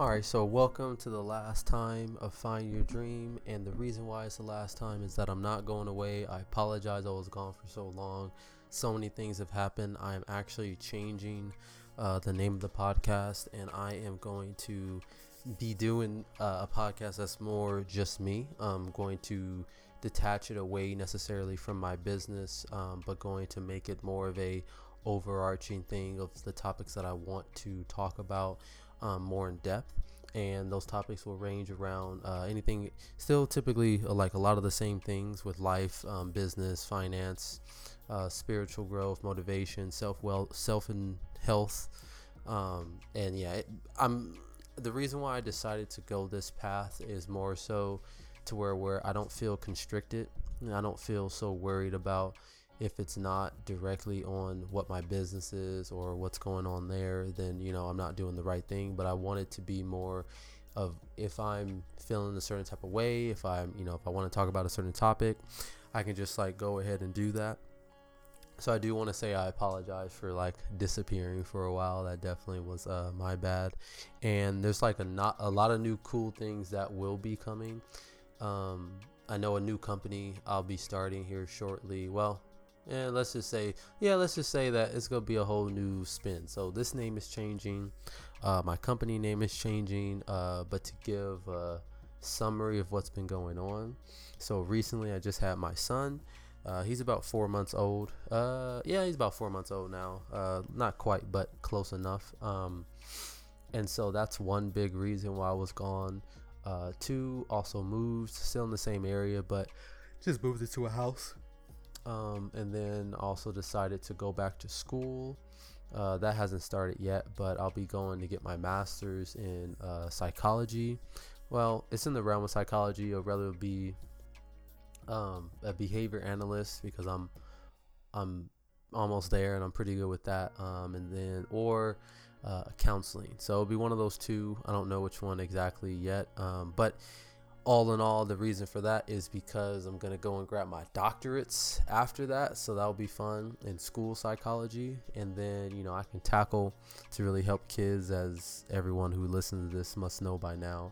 All right, so welcome to the last time of Find Your Dream. And the reason why it's the last time is that I'm not going away. I apologize, I was gone for so long. So many things have happened. I am actually changing uh, the name of the podcast, and I am going to be doing uh, a podcast that's more just me. I'm going to detach it away necessarily from my business, um, but going to make it more of a overarching thing of the topics that I want to talk about um, more in depth. And those topics will range around uh, anything, still typically uh, like a lot of the same things with life, um, business, finance, uh, spiritual growth, motivation, self well, self and health. Um, and yeah, it, I'm the reason why I decided to go this path is more so to where where I don't feel constricted. I don't feel so worried about if it's not directly on what my business is or what's going on there, then you know I'm not doing the right thing. But I want it to be more of if I'm feeling a certain type of way, if I'm you know if I want to talk about a certain topic, I can just like go ahead and do that. So I do want to say I apologize for like disappearing for a while. That definitely was uh, my bad. And there's like a not a lot of new cool things that will be coming. Um, I know a new company I'll be starting here shortly. Well, and let's just say, yeah, let's just say that it's gonna be a whole new spin. So this name is changing, uh, my company name is changing. Uh, but to give a summary of what's been going on, so recently I just had my son. Uh, he's about four months old. Uh, yeah, he's about four months old now. Uh, not quite, but close enough. Um, and so that's one big reason why I was gone. Uh, two, also moved, still in the same area, but just moved into a house um, and then also decided to go back to school. Uh, that hasn't started yet, but I'll be going to get my master's in uh, psychology. Well, it's in the realm of psychology. I'd rather be um, a behavior analyst because I'm I'm almost there and I'm pretty good with that. Um, and then or uh, counseling. So it'll be one of those two. I don't know which one exactly yet, um, but all in all, the reason for that is because I'm going to go and grab my doctorates after that. So that'll be fun in school psychology. And then, you know, I can tackle to really help kids, as everyone who listens to this must know by now.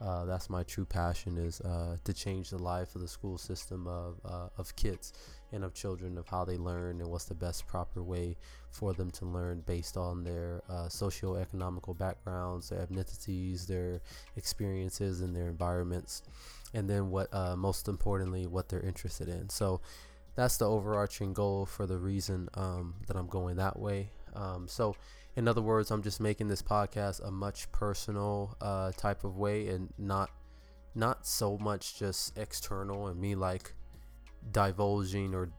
Uh, that's my true passion is uh, to change the life of the school system of, uh, of kids and of children of how they learn and what's the best proper way for them to learn based on their uh, socio-economical backgrounds their ethnicities their experiences and their environments. And then what uh, most importantly what they're interested in. So that's the overarching goal for the reason um, that i'm going that way. Um, so in other words i'm just making this podcast a much personal uh, type of way and not not so much just external and me like divulging or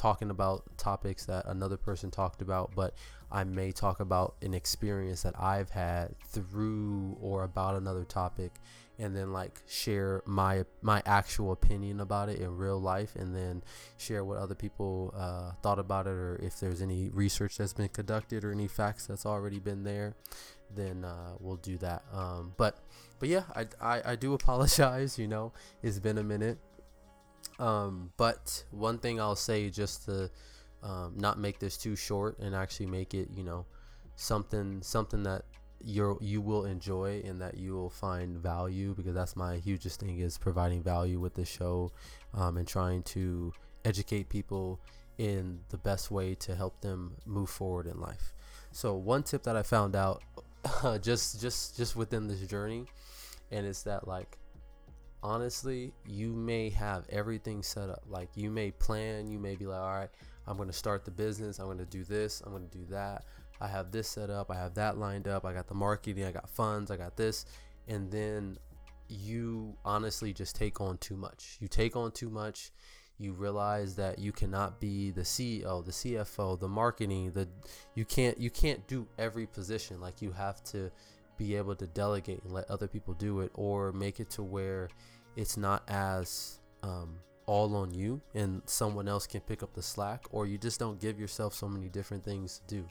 talking about topics that another person talked about, but I may talk about an experience that I've had through or about another topic and then like share my my actual opinion about it in real life and then share what other people uh, thought about it or if there's any research that's been conducted or any facts that's already been there then uh, we'll do that. Um, but but yeah I, I, I do apologize you know it's been a minute um, but one thing I'll say just to um, not make this too short and actually make it, you know, something something that you you will enjoy and that you will find value because that's my hugest thing is providing value with the show um, and trying to educate people in the best way to help them move forward in life. So one tip that I found out just just just within this journey and it's that like honestly, you may have everything set up. Like you may plan, you may be like, all right, I'm going to start the business. I'm going to do this. I'm going to do that. I have this set up. I have that lined up. I got the marketing. I got funds. I got this. And then you honestly just take on too much. You take on too much. You realize that you cannot be the CEO, the CFO, the marketing, the you can't you can't do every position. Like you have to be able to delegate and let other people do it or make it to where it's not as um, all on you and someone else can pick up the slack or you just don't give yourself so many different things to do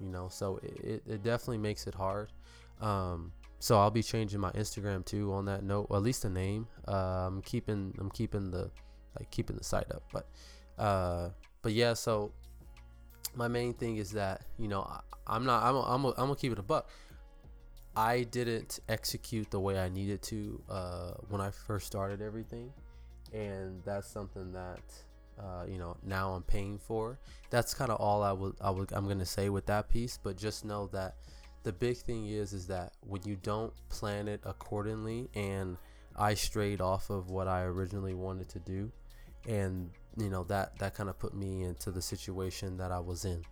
you know? So it, it definitely makes it hard. Um, so i'll be changing my instagram too on that note at least the name. Uh, i'm keeping i'm keeping the like keeping the site up but uh but yeah so my main thing is that you know I, am not i'm a, I'm a, I'm gonna keep it a buck I didn't execute the way I needed to uh, when I first started everything, and that's something that uh, you know now I'm paying for. That's kind of all I would I would I'm gonna say with that piece. But just know that the big thing is is that when you don't plan it accordingly, and I strayed off of what I originally wanted to do, and you know that that kind of put me into the situation that I was in.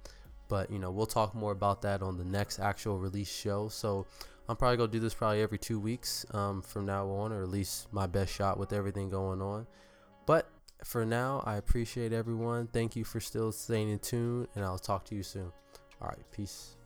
But you know we'll talk more about that on the next actual release show. So I'm probably gonna do this probably every two weeks um, from now on, or at least my best shot with everything going on. But for now, I appreciate everyone. Thank you for still staying in tune, and I'll talk to you soon. All right, peace.